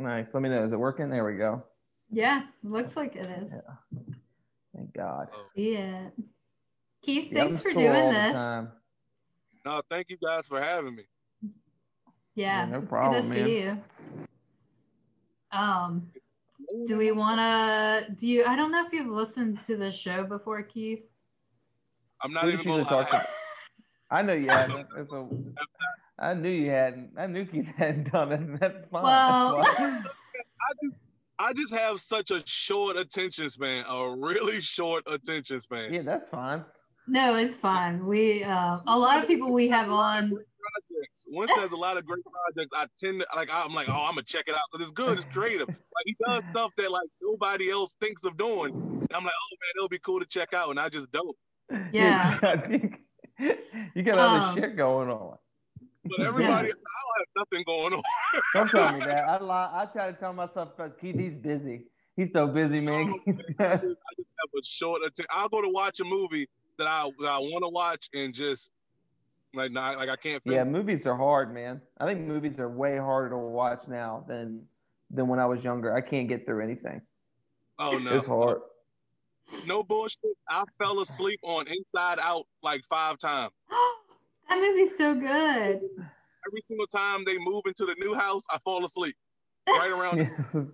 Nice. Let me know. Is it working? There we go. Yeah, looks like it is. Yeah. Thank God. Yeah. Keith, Yeah, I'm thanks for sore doing all this. time. No, thank you guys for having me. Yeah, Yeah, no problem, good to man. see you. Um, do we want to? Do you? I don't know if you've listened to the show before, Keith. I'm not We even just gonna usually talk lie. I know you hadn't. That's a, I knew you hadn't. I knew you hadn't done it. That's fine. Well- That's why- I just have such a short attention span, a really short attention span. yeah, that's fine. No, it's fine. We uh, a lot of people we have on. Projects. Once there's a lot of great projects, I tend to like. I'm like, oh, I'm gonna check it out because it's good. It's creative. Like he does stuff that like nobody else thinks of doing, and I'm like, oh man, it'll be cool to check out, and I just don't. Yeah. you got, you got other Um, shit going on. But everybody, I don't have nothing going on. Don't tell me that. I lie. I try to tell myself because Keith, he's busy. He's so busy, man. I just have a short attention. I'll go to watch a movie that I that I want to watch and just like not like I can't. yeah, movies are hard, man. I think movies are way harder to watch now than than when I was younger. I can't get through anything. Oh no, It's hard. no bullshit. I fell asleep on Inside Out like five times. that movie's so good. Every single time they move into the new house, I fall asleep. Right around.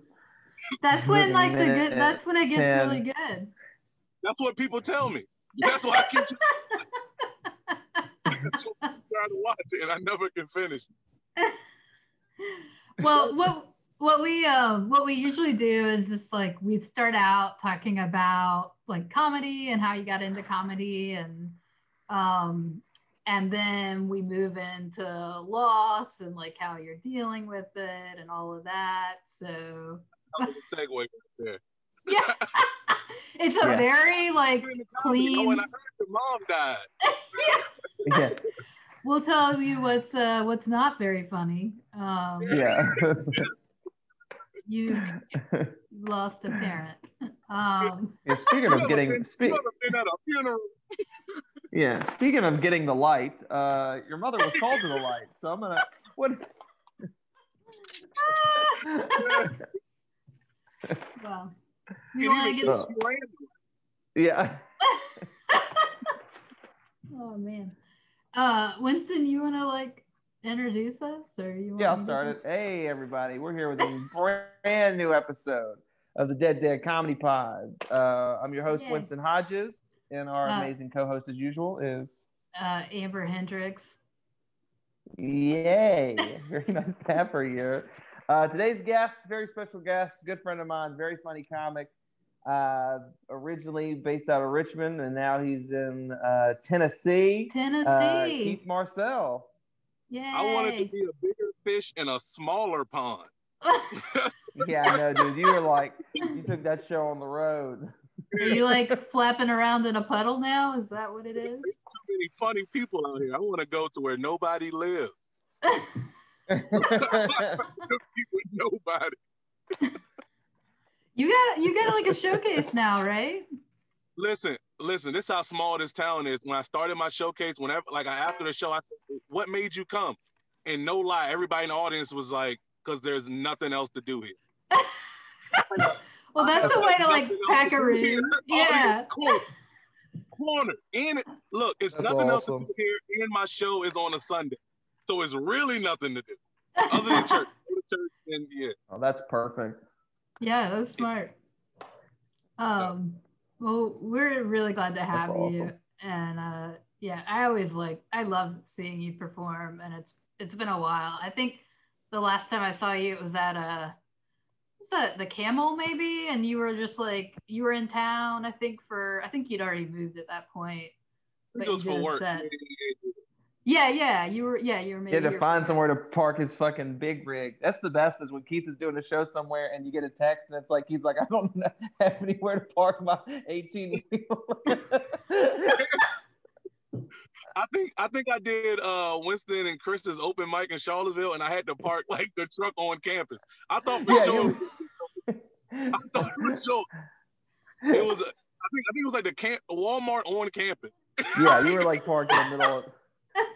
That's when like the good. That's when it gets 10. really good. That's what people tell me. That's why I keep That's why I keep trying to watch it, and I never can finish. well, what what we um what we usually do is just like we start out talking about like comedy and how you got into comedy and um and then we move into loss and like how you're dealing with it and all of that. So That segue right there. yeah, it's a Yeah. very like In Oh, clean. and I heard your mom died. yeah, We'll tell you what's uh what's not very funny. Um, yeah. you lost a parent. Um, Yeah, speaking of getting You speak, ever been at a funeral? yeah, speaking of getting the light, uh, your mother was called to the light, so I'm gonna what? well, You want to get? She ran. yeah, Oh man, uh, Winston, you want to like introduce us, or you? Want yeah. I'll start it. Hey, everybody, we're here with a brand new episode of the Dead Dad Comedy Pod. Uh, I'm your host Yay. Winston Hodges, and our Uh, amazing co-host, as usual, is Uh, Amber Hendrix. Yay! Very nice to have her here. Uh, today's guest, very special guest, good friend of mine, very funny comic. Uh, originally based out of Richmond, and now he's in uh, Tennessee. Uh, Tennessee. Keith Marcell. Yay. I wanted to be a bigger fish in a smaller pond. Yeah, I know, dude. You were like, you took that show on the road. Are you like flapping around in a puddle now? Is that what it is? There's too many funny people out here. I want to go to where nobody lives. Nobody. You got you got like a showcase now, right? Listen, listen. This is how small this town is. When I started my showcase, whenever like I, after the show, I said, "What made you come?" And no lie, everybody in the audience was like, "Cause there's nothing else to do here." Well, that's a way to like pack a room. Yeah. corner, corner. And it, look, it's That's nothing else to do here. And my show is on a Sunday, so it's really nothing to do other than church. Church and yeah. oh, that's perfect. Yeah, that's smart. Um, well, we're really glad to have you, and uh, yeah, I always like I love seeing you perform, and it's it's been a while. I think the last time I saw you, it was at a was that the Camel maybe, and you were just like you were in town. I think for I think you'd already moved at that point. It But goes for work. set. Yeah, yeah, you were yeah you were He maybe had to you're- find somewhere to park his fucking big rig. That's the best is when Keith is doing a show somewhere and you get a text and it's like he's like, I don't have anywhere to park my 18 wheel. I think I think I did uh Winston and Chris's open mic in Charlottesville, and I had to park like the truck on campus. I thought for Yeah, sure. I thought for sure it was. A, I think I think it was like the camp Walmart on campus. yeah, you were like parked in the middle of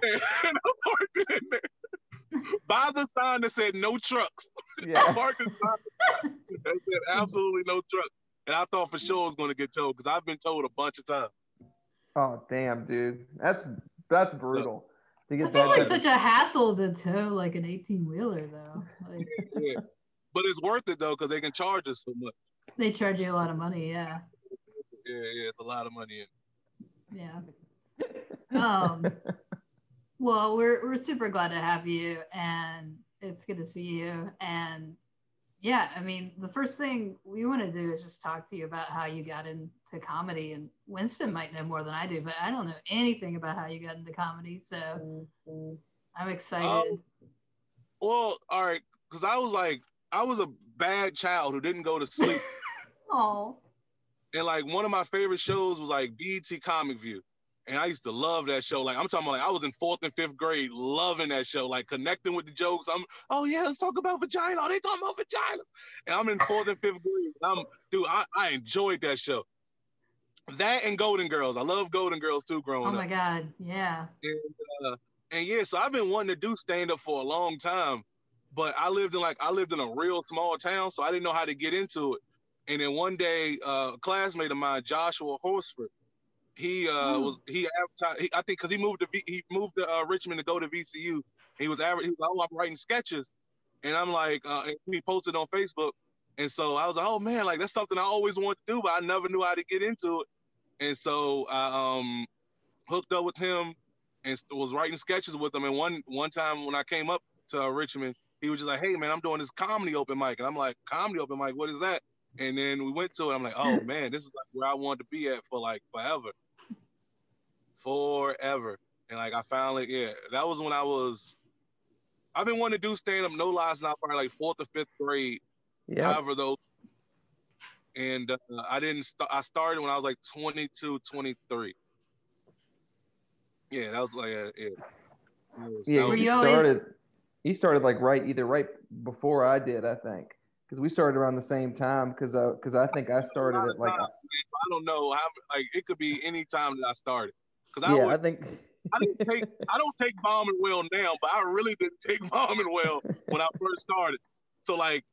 and I parked in there. By the sign that said no trucks. Yeah. Parking sign that said absolutely no trucks. And I thought for sure it was going to get towed because I've been told a bunch of times. Oh damn, dude. That's that's brutal. To get That seems like such a hassle to tow like an 18 wheeler though. Like Yeah. But it's worth it though because they can charge us so much. they charge you a lot of money, yeah. Yeah, yeah, it's a lot of money. Yeah. Um well we're we're super glad to have you and it's good to see you. And yeah, I mean the first thing we want to do is just talk to you about how you got into comedy and Winston might know more than I do, but I don't know anything about how you got into comedy. So mm-hmm. I'm excited. Oh. Well, all right, because I was like, I was a bad child who didn't go to sleep. Oh, and like one of my favorite shows was like BET Comic View. And I used to love that show. Like I'm talking about like I was in fourth and fifth grade loving that show, like connecting with the jokes. I'm oh yeah, let's talk about vagina. Oh, they talking about vaginas. And I'm in fourth and fifth grade. I'm dude, I, I enjoyed that show. That and Golden Girls. I love Golden Girls too growing up. oh up. my God. Yeah. And, uh, and yeah, so I've been wanting to do stand up for a long time, but I lived in like I lived in a real small town, so I didn't know how to get into it. And then one day, uh, a classmate of mine, Joshua Horsford, he uh, Hmm. was he advertised. He, I think because he moved to v, he moved to uh, Richmond to go to VCU. He was adver- he was oh, I'm writing sketches, and I'm like, uh, and he posted on Facebook, and so I was like, oh man, like that's something I always wanted to do, but I never knew how to get into it. And so I um hooked up with him and was writing sketches with him. And one one time when I came up to uh, Richmond, he was just like, "Hey man, I'm doing this comedy open mic," and I'm like, "Comedy open mic? What is that?" And then we went to it. I'm like, "Oh man, this is like where I wanted to be at for like forever, forever." And like I finally, yeah, that was when I was. I've been wanting to do stand up, no lies, now probably like fourth or fifth grade. Yeah. However, though, and uh, I didn't. St- I started when I was like 22, 23. Yeah, that was like, uh, yeah. That was- Yeah, Were you you always- started. You started like right either right before I did, I think, because we started around the same time. Because because uh, I think I started at like times, man, so I don't know how. Like it could be any time that I started. Because I yeah, would, I think I didn't take I don't take bombing well now, but I really didn't take bombing well when I first started. So like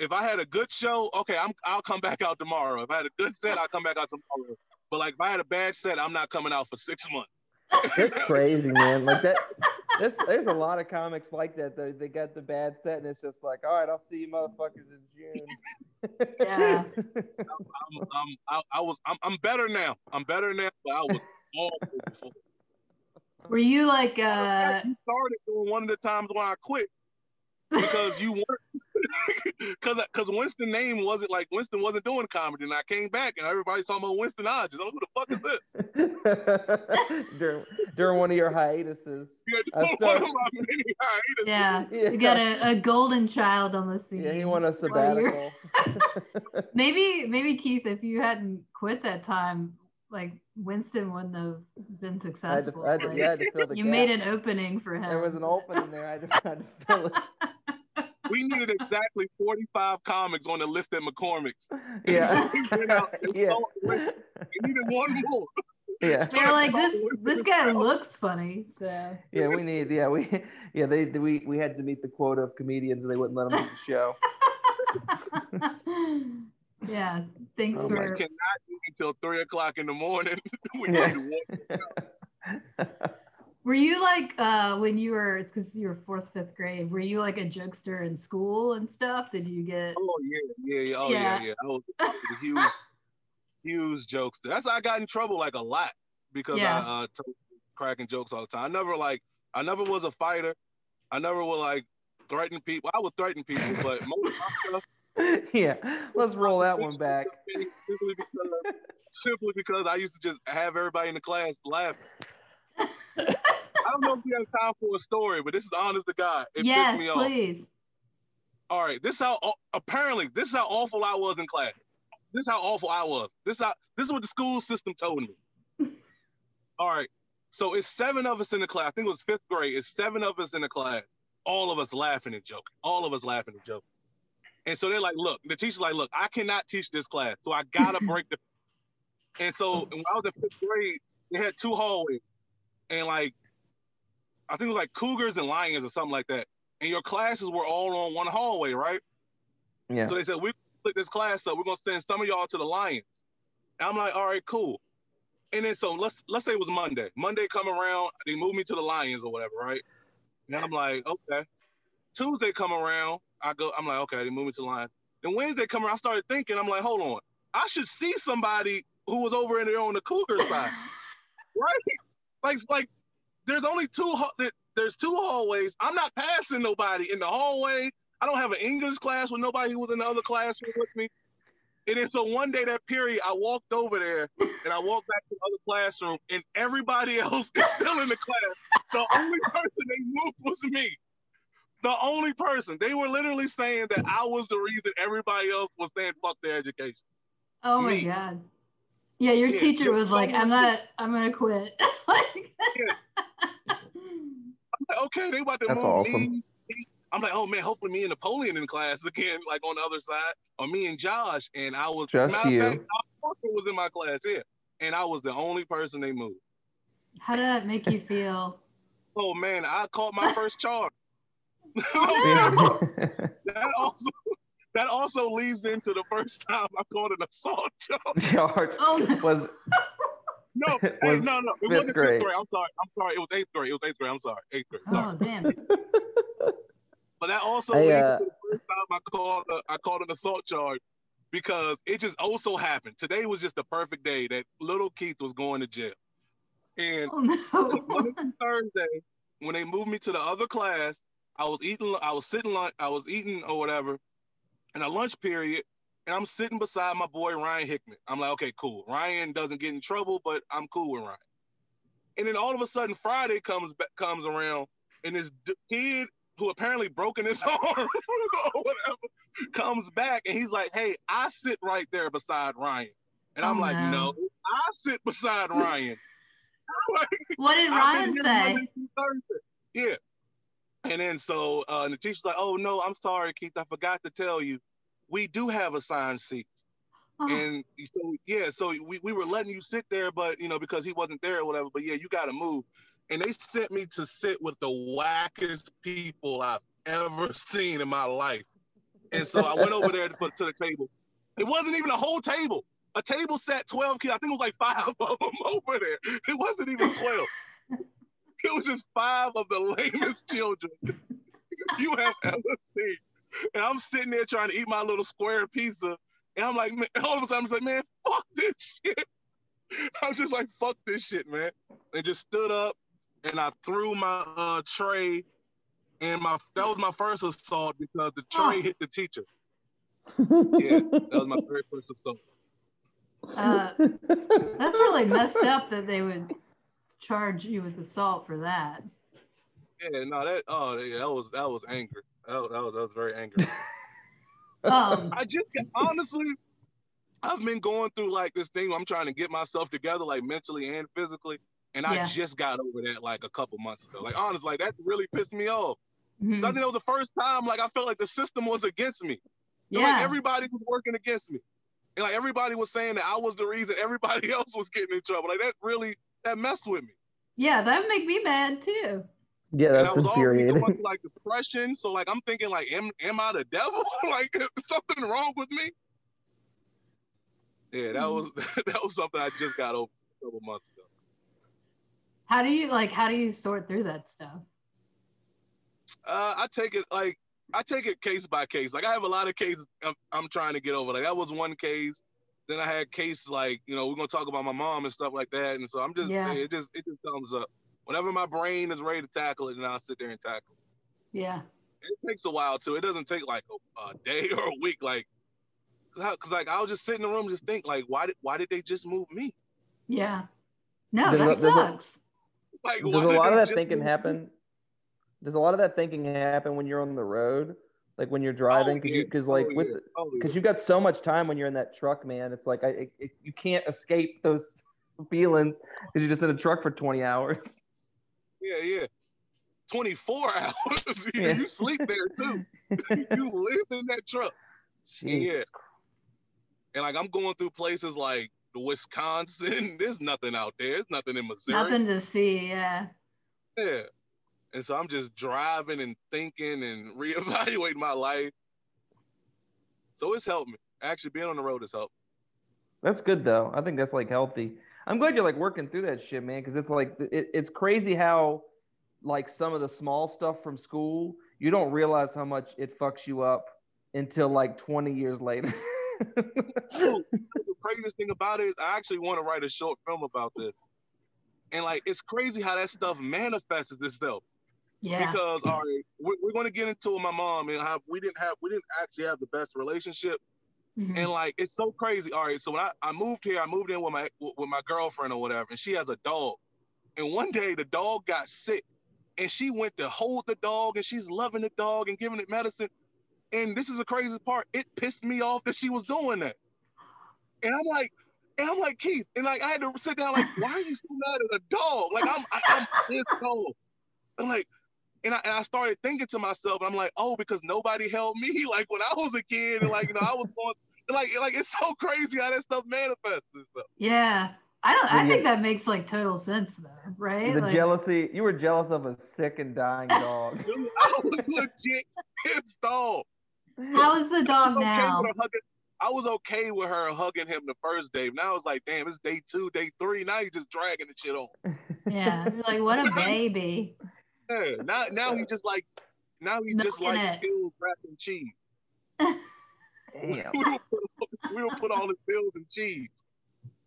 if I had a good show, okay, I'm I'll come back out tomorrow. If I had a good set, I'll come back out tomorrow. But like if I had a bad set, I'm not coming out for six months. That's crazy, man. Like that. There's there's a lot of comics like that. Though they got the bad set, and it's just like, all right, I'll see you motherfuckers in June. Yeah. I'm, I'm I, I was I'm, I'm better now. I'm better now, but I was awful before. Were you like uh you started doing one of the times when I quit because you weren't because because Winston name wasn't like Winston wasn't doing comedy and I came back and everybody's talking about Winston Hodges. Oh, who the fuck is this? during during one of your hiatuses. Yeah, I one of my many hiatuses. yeah, Yeah. you got a, a golden child on the scene. Yeah, he won a while sabbatical. Maybe maybe Keith, if you hadn't quit that time, like Winston wouldn't have been I had to, successful. I had to, Like, yeah, I had to fill the you gap. made an opening for him. There was an opening there. I had to, I had to fill it. We needed exactly 45 comics on the list at McCormick's. Yeah. We went out and yeah. saw it. We needed one more. Yeah. They're like this. This guy looks funny. So Yeah, we need. Yeah, we. Yeah, they. We we had to meet the quota of comedians, and they wouldn't let them on the show. yeah, thanks Oh We my for. cannot do until three o'clock in the morning. we Yeah. need one. Were you like uh when you were? It's because you were fourth, fifth grade. Were you like a jokester in school and stuff? Did you get? Oh yeah, yeah, yeah. Oh yeah, Yeah. yeah. I was, a huge, huge jokester. That's how I got in trouble like a lot because Yeah. I uh, told cracking jokes all the time. I never like, I never was a fighter. I never would like threaten people. I would threaten people, but most of my stuff yeah, let's roll that one back. simply because, simply because I used to just have everybody in the class laugh. I don't know if we have time for a story, but this is honest to God. It yes, pissed me off. please. All right, this is how uh, apparently this is how awful I was in class. This is how awful I was. This is how this is what the school system told me. All right, so it's seven of us in the class. I think it was fifth grade. It's seven of us in the class. All of us laughing and joking. All of us laughing and joking. And so they're like, look, the teacher's like, look, I cannot teach this class, so I gotta break the. And so when I was in fifth grade, they had two hallways, and like I think it was like Cougars and Lions or something like that. And your classes were all on one hallway, right? Yeah. So they said we split this class up. We're gonna send some of y'all to the Lions. And I'm like, all right, cool. And then so let's let's say it was Monday. Monday come around, they move me to the Lions or whatever, right? And I'm like, okay. Tuesday come around, I go, I'm like, okay, they move me to the Lions. Then Wednesday come around, I started thinking, I'm like, hold on, I should see somebody who was over in there on the Cougar side, right? Like, like there's only two. There's two hallways. I'm not passing nobody in the hallway. I don't have an English class with nobody who was in the other classroom with me. And then so one day that period, I walked over there and I walked back to the other classroom, and everybody else is still in the class. The only person they moved was me. The only person. They were literally saying that I was the reason everybody else was saying fuck their education. Oh my god. Yeah, your Yeah, teacher was like, I'm someone- not I'm gonna quit. like, I'm like, okay, they about to That's move awesome. me. I'm like, oh man, hopefully me and Napoleon in class again, like on the other side, or me and Josh. And I was Just matter you. fact, was in my class, yeah. And I was the only person they moved. How did that make you feel? Oh man, I caught my first charge. Oh, that also that also leads into the first time I caught an assault charge. George Oh no. was No, hey, Was no, no, it wasn't grade. fifth grade. I'm sorry. I'm sorry. It was eighth grade. It was eighth grade. I'm sorry. Eighth grade. Sorry. Oh damn. But that also Hey, leads uh, to the first time I called a, I called an assault charge because it just also happened. Today was just the perfect day that little Keith was going to jail. And Oh no. Thursday, when they moved me to the other class, I was eating, I was sitting lunch, I was eating or whatever, in a lunch period, and I'm sitting beside my boy Ryan Hickman. I'm like, okay, cool. Ryan doesn't get in trouble, but I'm cool with Ryan. And then all of a sudden, Friday comes ba- comes around, and this d- kid who apparently broken his arm or whatever comes back, and he's like, hey, I sit right there beside Ryan. And oh, I'm Oh, like, no. no, I sit beside Ryan. Like, what did Ryan say? Monday through Thursday. Yeah. And then so uh, and the teacher's like, oh no, I'm sorry, Keith, I forgot to tell you, we do have assigned seats. Oh, And so yeah, so we, we were letting you sit there, but you know, because he wasn't there or whatever, but yeah, you gotta move. And they sent me to sit with the wackest people I've ever seen in my life. And so I went over there to, to the table. It wasn't even a whole table. A table sat 12 kids. I think it was like five of them over there. It wasn't even 12. It was just five of the lamest children you have ever seen. And I'm sitting there trying to eat my little square pizza. And I'm like, man, all of a sudden, I'm like, man, fuck this shit. I'm just like, fuck this shit, man. And just stood up and I threw my uh, tray. And my that was my first assault because the tray Oh. hit the teacher. Yeah, that was my very first assault. uh, that's really messed up that they would charge you with assault for that. Yeah, no, that oh yeah, that was that was anger. That was that was, that was very angry. Um, I just honestly, I've been going through like this thing. Where I'm trying to get myself together, like mentally and physically, and I just got over that like a couple months ago. Like honestly, like that really pissed me off. mhm. I think that was the first time like I felt like the system was against me. Yeah. Like everybody was working against me, and like everybody was saying that I was the reason everybody else was getting in trouble. Like that really that messed with me. yeah, that would make me mad too. yeah, And that's I was already infuriating. going through like depression. So like I'm thinking like, am am I the devil? like something wrong with me? Yeah, that was that was something I just got over a couple months ago. How do you like? How do you sort through that stuff? Uh, I take it like I take it case by case. Like I have a lot of cases I'm, I'm trying to get over. Like that was one case. Then I had cases like you know we're gonna talk about my mom and stuff like that. And so I'm just Yeah. it just it just comes up. Whenever my brain is ready to tackle it, then I'll sit there and tackle. it. Yeah. it takes a while too. It doesn't take like a, a day or a week. Like, cause, I, cause like I'll just sit in the room and just think like, why did why did they just move me? Yeah. No, There's a- that there's a- sucks. Like, Does a lot of that thinking happen? Does a lot of that thinking happen when you're on the road, like when you're oh, driving? Because yeah. you, because oh, like Oh, with, yeah. Oh, because you've got so much time when you're in that truck, man. It's like I, it, it- you can't escape those feelings because you're just in a truck for 20 hours. yeah, yeah. 24 hours. you, Yeah. you sleep there too. you live in that truck. Jesus And like I'm going through places like Wisconsin. There's nothing out there. There's nothing in Missouri. Nothing to see. Yeah. Yeah. And so I'm just driving and thinking and reevaluating my life. So it's helped me. Actually, being on the road has helped. That's good though. I think that's like healthy. I'm glad you're like working through that shit, man. Because it's like it, it's crazy how like some of the small stuff from school you don't realize how much it fucks you up until like 20 years later. the craziest thing about it is I actually want to write a short film about this. And like it's crazy how that stuff manifests itself. Yeah. Because all right, we're, we're going to get into it, my mom and how we didn't have we didn't actually have the best relationship. Mhm. And like it's so crazy. All right, so when I, I moved here, I moved in with my with my girlfriend or whatever, and she has a dog. And one day the dog got sick, and she went to hold the dog, and she's loving the dog and giving it medicine. And this is the crazy part. It pissed me off that she was doing that. And I'm like, and I'm like Keith, and like I had to sit down, like, why are you so mad at a dog? Like I'm I, I'm pissed off. I'm like, and I, and I started thinking to myself, I'm like, oh, because nobody helped me, like when I was a kid, and like you know, I was going, like like it's so crazy how that stuff manifests itself. Yeah. I don't I think that makes like total sense though, right? the Like- jealousy, you were jealous of a sick and dying dog. Dude, I was legit pissed off. How is the dog was okay now? with her hugging- I was okay with her hugging him the first day. Now it's like, damn, it's day two, day three. Now he's just dragging the shit on. Yeah. You're like, what a baby. Yeah. Now, now he just like, now he just Milking likes it. pills wrapped in cheese. Damn. we will put, we will put all his bills in cheese.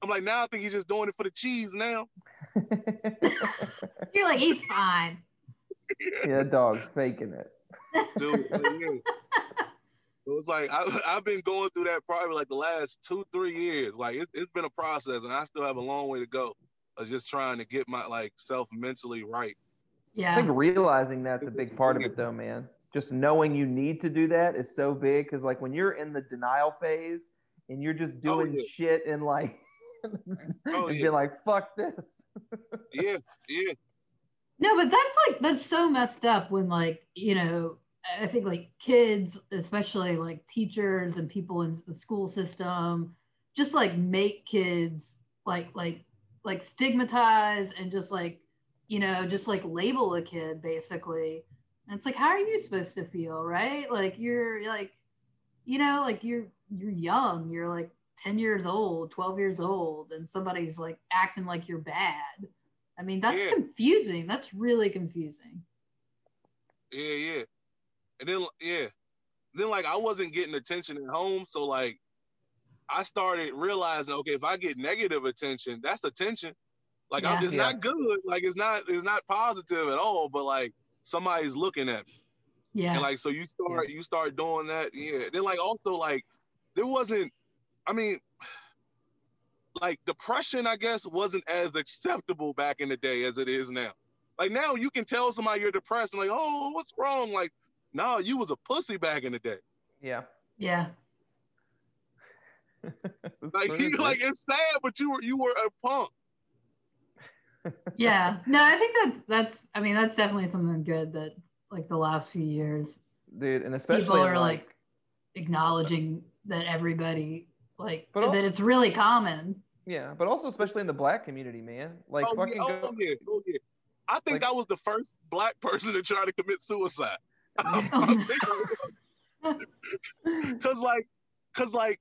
I'm like, now I think he's just doing it for the cheese now. You're like, he's fine. yeah, that dog's faking it. dude. like, yeah. So it's like I, I've been going through that probably like the last two, three years. Like it, it's been a process, and I still have a long way to go. Of just trying to get my like self mentally right. I think realizing that's a big part of it, though, man. Just knowing you need to do that is so big because, like, when you're in the denial phase and you're just Oh, doing yeah. shit and like, Oh, and yeah. you're like, "Fuck this." Yeah, yeah, No, but that's like that's so messed up when like, you know, I think like kids, especially like teachers and people in the school system, just like make kids like like like stigmatize and just like, you know, just like label a kid basically. And it's like, how are you supposed to feel, right? Like you're like, you know, like you're you're young, you're like 10 years old, 12 years old, and somebody's like acting like you're bad. I mean, that's Yeah. confusing. That's really confusing. yeah, yeah. And then yeah, then like I wasn't getting attention at home, so like I started realizing, okay, if I get negative attention, that's attention. Like I'm, Yeah. it's Yeah. not good. Like it's not it's not positive at all. But like somebody's looking at me. Yeah. And like so you start you start doing that, yeah. Then like also like there wasn't I mean like depression, I guess, wasn't as acceptable back in the day as it is now. Like now you can tell somebody you're depressed and like, oh, what's wrong? Like, no, you was a pussy back in the day. Yeah. yeah. Like crazy. you like it's sad, but you were you were a punk. Yeah. No, I think that's that's I mean, that's definitely something good that like the last few years dude, and especially people are like acknowledging that everybody like But al- that it's really common. yeah, but also especially in the black community, man. Like, oh, fucking yeah, go. oh yeah, oh yeah. I think Like- I was the first black person to try to commit suicide. Oh, Cause like, cause like,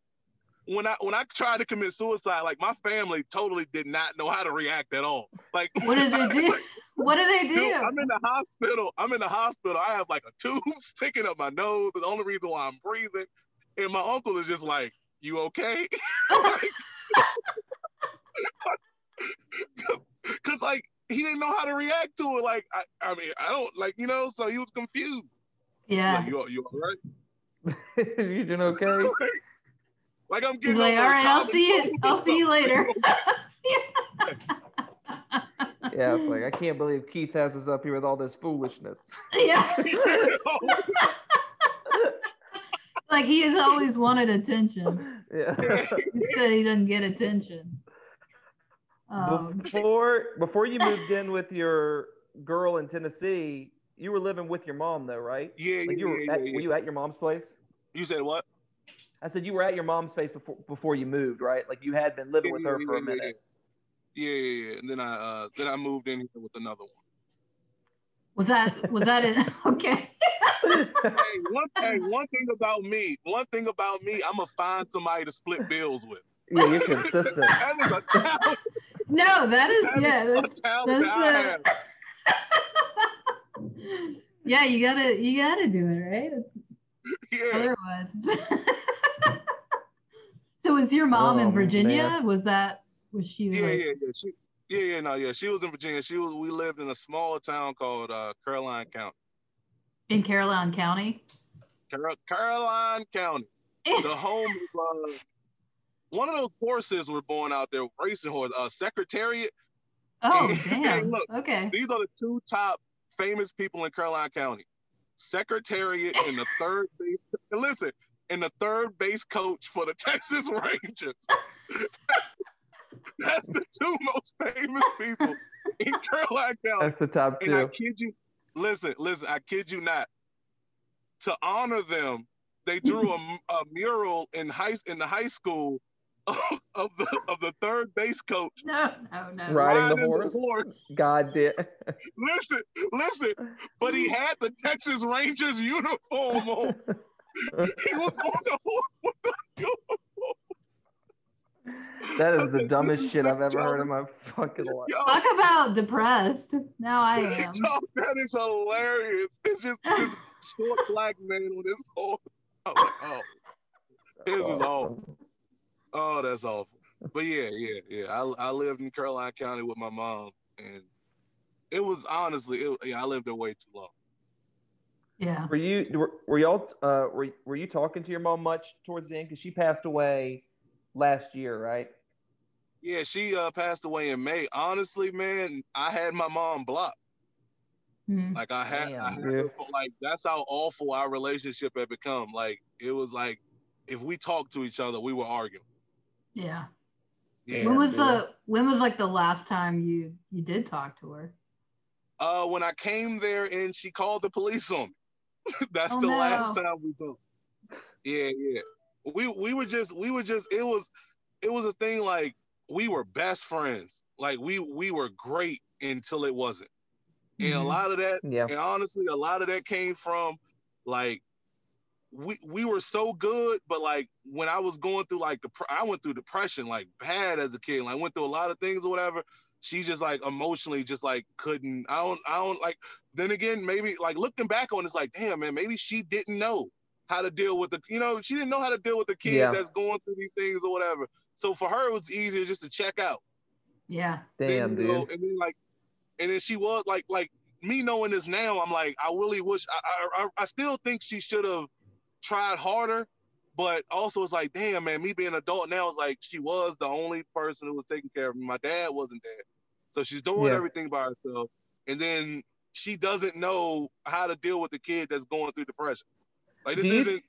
when I when I tried to commit suicide, like my family totally did not know how to react at all. Like, What did they do? What do they Dude, do? I'm in the hospital. I'm in the hospital. I have like a tube sticking up my nose. The only reason why I'm breathing. And my uncle is just like, "You okay?" Cause like he didn't know how to react to it. Like I, I mean, I don't like you know. So he was confused. Yeah. Like, you, you all right? you doing okay? Like I'm He's getting. like, over all a right, I'll see you. I'll see you later. Yeah, it's like I can't believe Keith has us up here with all this foolishness. yeah. Like he has always wanted attention. yeah. He said he doesn't get attention. Um, before before you moved in with your girl in Tennessee, you were living with your mom though, right? yeah, Like yeah, you were yeah, at, yeah, were you at your mom's place? You said what? I said you were at your mom's place before before you moved, right? Like you had been living with her for a Yeah, yeah, minute. Yeah, yeah, yeah. And then I uh then I moved in here with another one. Was that was that it? Okay. hey, one, hey, one thing about me, one thing about me, I'm gonna find somebody to split bills with. Yeah, you're consistent. That is a talent. No, that is That yeah. is a That's, talent that's that I a- have. yeah, you gotta you gotta do it, right? Yeah. Otherwise. So was your mom Oh, in Virginia? man. Was that was she Yeah, like yeah, yeah. She, yeah, yeah, no, yeah. She was in Virginia. She was. We lived in a small town called uh, Caroline County. in Caroline County? Car- Caroline County, the home of uh, one of those horses were born out there, racing horse. Uh, Secretariat. Oh Hey, damn. look. Okay. These are the two top famous people in Caroline County. Secretariat and the third base. listen, and the third base coach for the Texas Rangers. that's, that's the two most famous people in Caroline County. That's the top And I kid you, listen, listen, I kid you not. To honor them, they drew a, a mural in high in the high school of, of the of the third base coach No, no, no. Right. Riding the horse? horse. God did. Listen, listen, but he had the Texas Rangers uniform on. He was on the horse with the uniform. That is the dumbest shit I've ever heard in my fucking life. Yo, Talk about depressed. Now I am. yo, that is hilarious. It's just this short black man on this horse. I was like, oh, this is awful. Oh, that's awful. But yeah, yeah, yeah. I I lived in Caroline County with my mom, and it was honestly, it, yeah, I lived there way too long. Yeah. Were you were, were y'all uh were, were you talking to your mom much towards the end? Because she passed away last year, right? Yeah, she uh, passed away in May. Honestly, man, I had my mom blocked. Hmm. Like I had, Damn, I had dude. like that's how awful our relationship had become. Like it was like if we talked to each other, we were arguing. Yeah. Yeah. when was dude. the when was like the last time you you did talk to her? Uh, when I came there and she called the police on me. That's Oh, the no. last time we talked. Yeah, yeah. We we were just we were just it was it was a thing like we were best friends. Like we we were great until it wasn't. And a Mhm. lot of that Yeah. and honestly, a lot of that came from like we we were so good, but like when I was going through like the I went through depression like bad as a kid. Like went through a lot of things or whatever. She just like emotionally just like couldn't. I don't I don't like. Then again, maybe like looking back on it, it's like damn man, maybe she didn't know how to deal with the you know she didn't know how to deal with the kid Yeah. that's going through these things or whatever. So for her, it was easier just to check out. Yeah. Damn, Then, you know, dude. and then like, and then she was like, like me knowing this now, I'm like, I really wish. I I, I- I still think she should have tried harder, but also it's like, damn, man, me being an adult now is like she was the only person who was taking care of me. My dad wasn't there, so she's doing Yeah. everything by herself, and then she doesn't know how to deal with the kid that's going through depression. Like this you- isn't.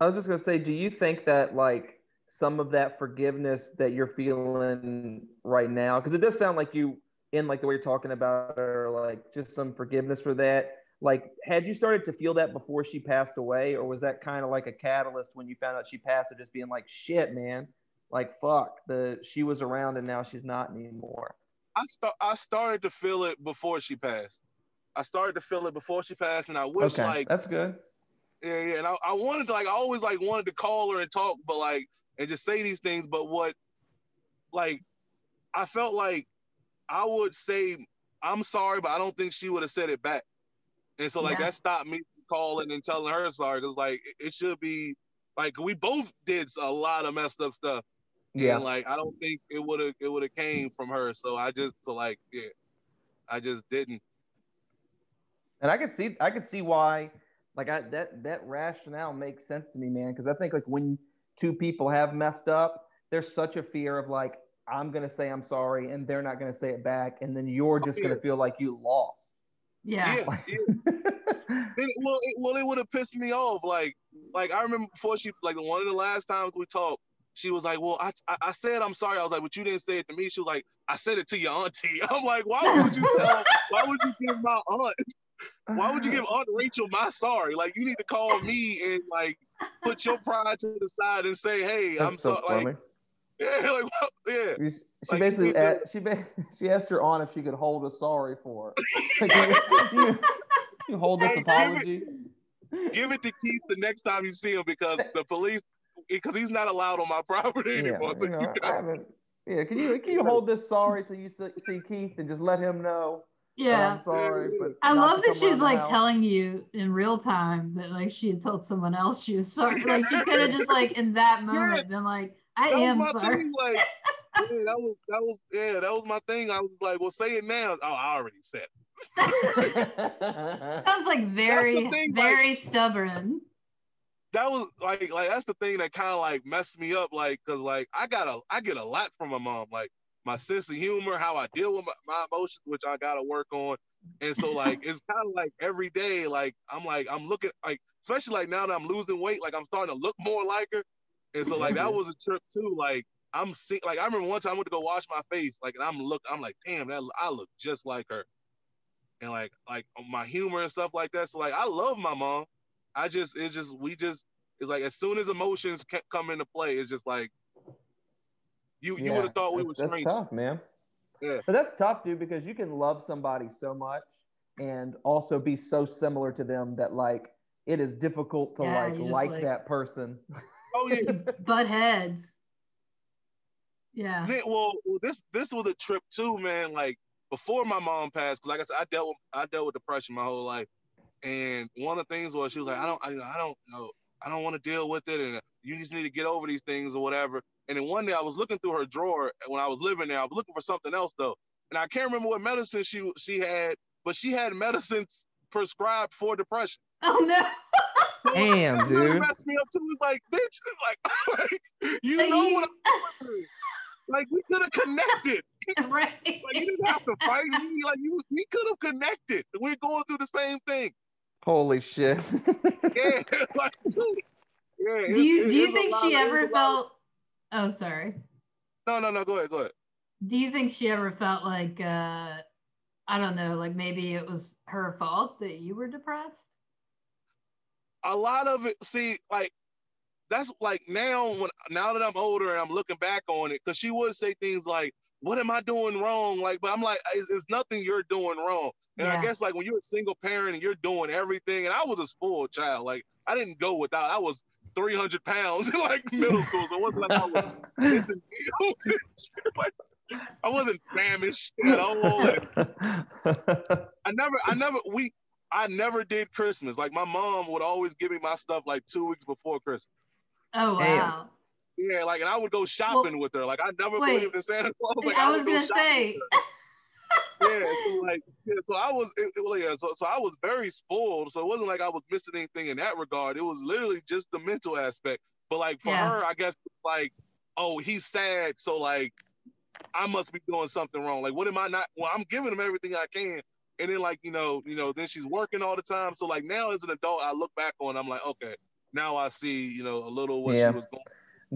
I was just gonna say, do you think that like some of that forgiveness that you're feeling right now, because it does sound like you in like the way you're talking about or like just some forgiveness for that. Like, had you started to feel that before she passed away, or was that kind of like a catalyst when you found out she passed, of just being like, shit, man, like fuck, the she was around and now she's not anymore. I start. I started to feel it before she passed. I started to feel it before she passed, and I wish okay, like that's good. Yeah, yeah. And I, I wanted to like I always like wanted to call her and talk, but like and just say these things. But what like I felt like I would say I'm sorry, but I don't think she would have said it back. And so like Yeah. that stopped me from calling and telling her sorry because like it, should be like we both did a lot of messed up stuff. Yeah, And like I don't think it would have it would have came from her. So I just so like yeah, I just didn't. and I could see I could see why like I that that rationale makes sense to me, man. Because I think like when two people have messed up, there's such a fear of like I'm gonna say I'm sorry and they're not gonna say it back, and then you're oh, just yeah. gonna feel like you lost. Yeah. Yeah, yeah. Then, well, it, well, it would have pissed me off. Like, like I remember before she, like one of the last times we talked, she was like, "Well, I, I, I said I'm sorry." I was like, "But you didn't say it to me." She was like, "I said it to your auntie." I'm like, "Why would you tell? why would you give my aunt? Why would you give Aunt Rachel my sorry? Like, you need to call me and like put your pride to the side and say, "Hey, That's I'm so so like." Yeah, like yeah. She Like, basically you a- she ba- she asked her aunt if she could hold a sorry for. Like, you, you- you hold this Hey, give it- apology. Give it to Keith the next time you see him because the police because he's not allowed on my property Yeah, anymore. So you you know, I gotta- yeah, can you can you hold this sorry till you see, see Keith and just let him know Yeah. I'm sorry, but I love that come she was like house? telling you in real time that like she had told someone else she was sorry. Like she could have just like in that moment been like, I that was my sorry. thing. Like, yeah, that was that was yeah, that was my thing. I was like, well, say it now. Oh, I already said. It. Sounds like very, thing, like- very stubborn. That was like like that's the thing that kind of like messed me up. Like, cause like I got a I get a lot from my mom. Like my sense of humor, how I deal with my, my emotions, which I gotta work on. And so like it's kind of like every day, like I'm like I'm looking like especially like now that I'm losing weight, like I'm starting to look more like her. And so like that was a trip too. Like I'm see like I remember one time I went to go wash my face, like and I'm look I'm like damn that I look just like her. And like like my humor and stuff like that. So like I love my mom. I just it's just we just it's like as soon as emotions ca- come into play, it's just like you you Yeah, would have thought we that's, were that's strangers. tough, man. Yeah. But that's tough, dude, because you can love somebody so much and also be so similar to them that like it is difficult to Yeah, like like like- that person. Oh yeah. Butt heads. Yeah. Then, well, this this was a trip too, man. Like before my mom passed, like I said, I dealt with I dealt with depression my whole life, and one of the things was she was like, I don't, I, I don't know, I don't want to deal with it, and you just need to get over these things or whatever. And then one day I was looking through her drawer when I was living there. I was looking for something else though, and I can't remember what medicine she she had, but she had medicines prescribed for depression. Oh no. Damn, That really dude. messed me up too. It's like, bitch, like, like you Like, know you- what I'm going through. Like we could have connected. right. Like you didn't have to fight me. Like you, we could have connected. We're going through the same thing. Holy shit. Yeah, like, dude. yeah. Do you it- do you think she of- ever it's a lot felt oh sorry. No, no, no. Go ahead. Go ahead. Do you think she ever felt like uh I don't know, like maybe it was her fault that you were depressed? A lot of it. See, like that's like now when now that I'm older and I'm looking back on it, because she would say things like, "What am I doing wrong?" Like, but I'm like, it's, it's nothing you're doing wrong. And I guess like when you're a single parent and you're doing everything, and I was a spoiled child. Like I didn't go without. I was 300 pounds in like middle school, so it wasn't like I was missing meals. like I wasn't famished at all. I never, I never, we, I never did Christmas. Like my mom would always give me my stuff like two weeks before Christmas. Oh Damn. wow. Yeah, like and I would go shopping with her. Like I never wait. believed in Santa Claus. Like I would was go gonna shopping say yeah, so like yeah, so I was it, it- well, yeah, so so I was very spoiled. So it wasn't like I was missing anything in that regard. It was literally just the mental aspect. But like for Yeah. her, I guess like, oh, he's sad, so like I must be doing something wrong. Like what am I not? Well, I'm giving him everything I can. And then like, you know, you know, then she's working all the time. So like now as an adult, I look back on, I'm like, okay, now I see, you know, a little what Yeah. she was going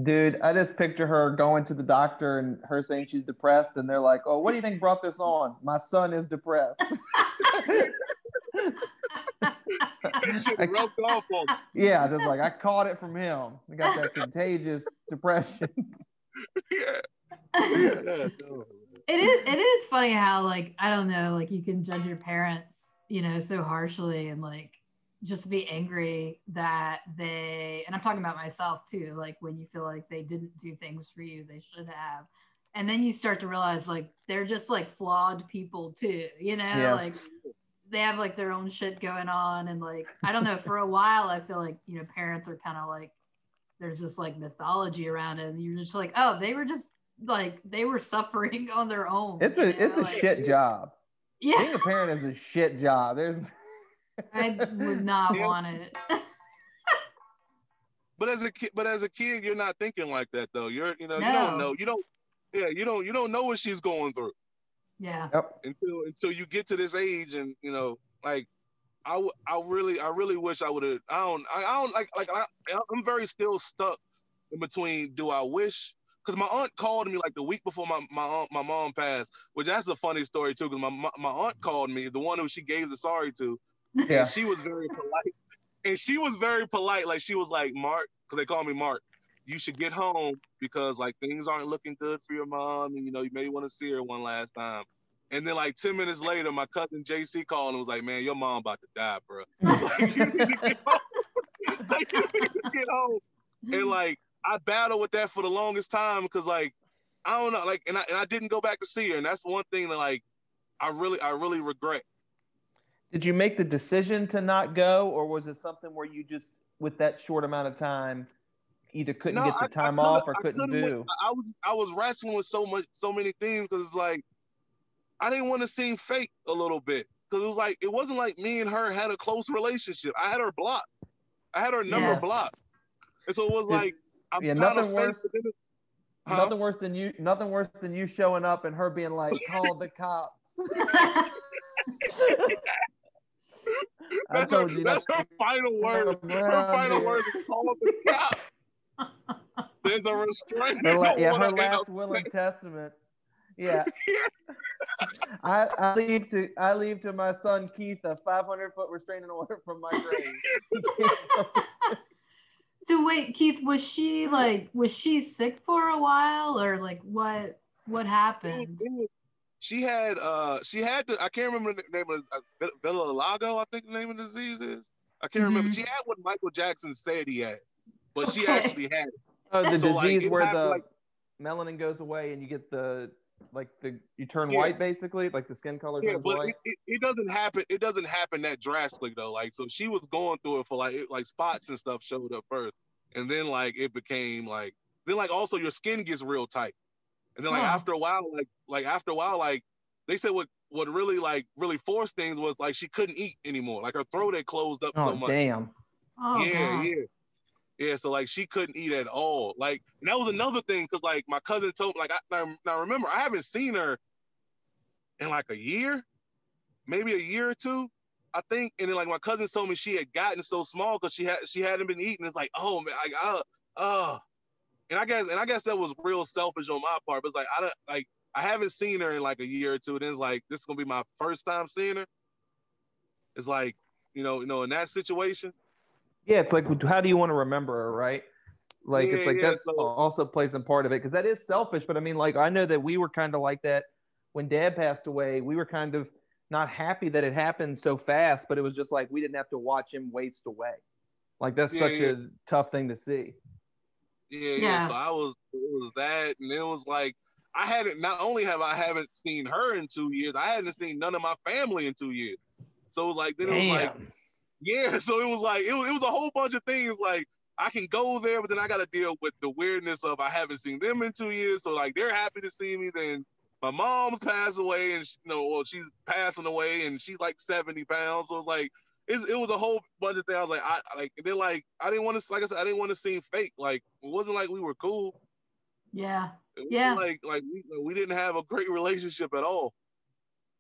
Dude, I just picture her going to the doctor and her saying she's depressed, and they're like, "Oh, what do you think brought this on? My son is depressed." rubbed off on yeah, just like I caught it from him. I got that contagious depression. yeah. yeah, no. It is it is funny how like I don't know, like you can judge your parents, you know, so harshly and like just be angry that they and I'm talking about myself too, like when you feel like they didn't do things for you they should have. And then you start to realize like they're just like flawed people too, you know, Yeah. like they have like their own shit going on and like I don't know, for a while I feel like, you know, parents are kind of like there's this like mythology around it and you're just like, oh, they were just like they were suffering on their own. It's you a know, it's a like- shit job. Yeah, Being a parent is a shit job. There's I would not Yeah. want it. But as a kid, but as a kid, you're not thinking like that though. You're, you know, you don't know, you don't, yeah, you don't, you don't know what she's going through yeah, Yep. until until you get to this age, and you know, like, I, w- I really, I really wish I would have. I don't, I, I don't like, like, I, I'm very still stuck in between. Do I wish? Because my aunt called me like the week before my my aunt, my mom passed, which that's a funny story too. Because my, my my aunt called me, the one who she gave the sorry to, Yeah. and she was very polite. And she was very polite. Like she was like, Mark, because they call me Mark. you should get home because like things aren't looking good for your mom, and you know you may want to see her one last time. And then like ten minutes later, my cousin JC called and was like, "Man, your mom about to die, bro. like, you need to get home. like, you need to get home." And like I battled with that for the longest time because like I don't know, like, and I and I didn't go back to see her, and that's one thing that like I really I really regret. Did you make the decision to not go, or was it something where you just, with that short amount of time, either couldn't No, get the I- I time off or I couldn't couldn't- do? I was I was wrestling with so much so many things because like I didn't want to seem fake a little bit because it was like it wasn't like me and her had a close relationship. I had her blocked. I had her number Yes. blocked, and so it was Yeah, like I'm yeah, nothing worse- but then it- Huh? Nothing worse than you. Nothing worse than you showing up and her being like, "Call the cops." I That's her, you that's her final word. Her final word is call the cops. There's a restraining Her la- yeah, her last will and testament. Yeah, I, I leave to I leave to my son Keith a 500 foot restraining order from my grave. He can't go- so wait, Keith, was she like was she sick for a while or like what what happened? she had uh she had the I can't remember the name of uh, Lago, I think the name of the disease is. I can't remember. Mhm. She had what Michael Jackson said he had, but she actually had it. oh, the So, disease it where the like- melanin goes away and you get the like the you turn Yeah. white basically, like the skin color Yeah, turns but white. it, it, it doesn't happen. It doesn't happen that drastically though. Like so, she was going through it for like it, like spots and stuff showed up first, and then like it became like then like also your skin gets real tight, and then like Huh. after a while like like after a while like they said what what really like really forced things was like she couldn't eat anymore. Like her throat had closed up Oh so much. damn! Oh, yeah, God. yeah. Yeah, so like she couldn't eat at all. Like, and that was another thing because like my cousin told me, like, I, now, now remember, I haven't seen her in like a year, maybe a year or two, I think. And then like my cousin told me she had gotten so small because she had she hadn't been eating. It's like, oh man, like, uh, uh. And I guess and I guess that was real selfish on my part. But it's like I don't like I haven't seen her in like a year or two. And it's like this is gonna be my first time seeing her. It's like you know, you know, in that situation. Yeah, it's like how do you want to remember her, right? Like it's like yeah, that's so- also plays in part of it because that is selfish. But I mean, like I know that we were kind of like that when Dad passed away. We were kind of not happy that it happened so fast, but it was just like we didn't have to watch him waste away. Like that's Yeah, such yeah. a tough thing to see. Yeah, yeah. Yeah. So I was it was that, and it was like I hadn't. Not only have I haven't seen her in two years, I hadn't seen none of my family in two years. So it was like then it was like Damn. Yeah. So it was like it was it was a whole bunch of things. Like I can go there, but then I got to deal with the weirdness of I haven't seen them in two years. So like they're happy to see me. Then my mom's passed away, and she, you know, well she's passing away, and she's like seventy pounds. So it's like. It's, it was a whole bunch of things. I was like, I like. Then like, I didn't want to. Like I said, I didn't want to seem fake. Like, it wasn't like we were cool. Yeah. Yeah. Like like we, we didn't have a great relationship at all.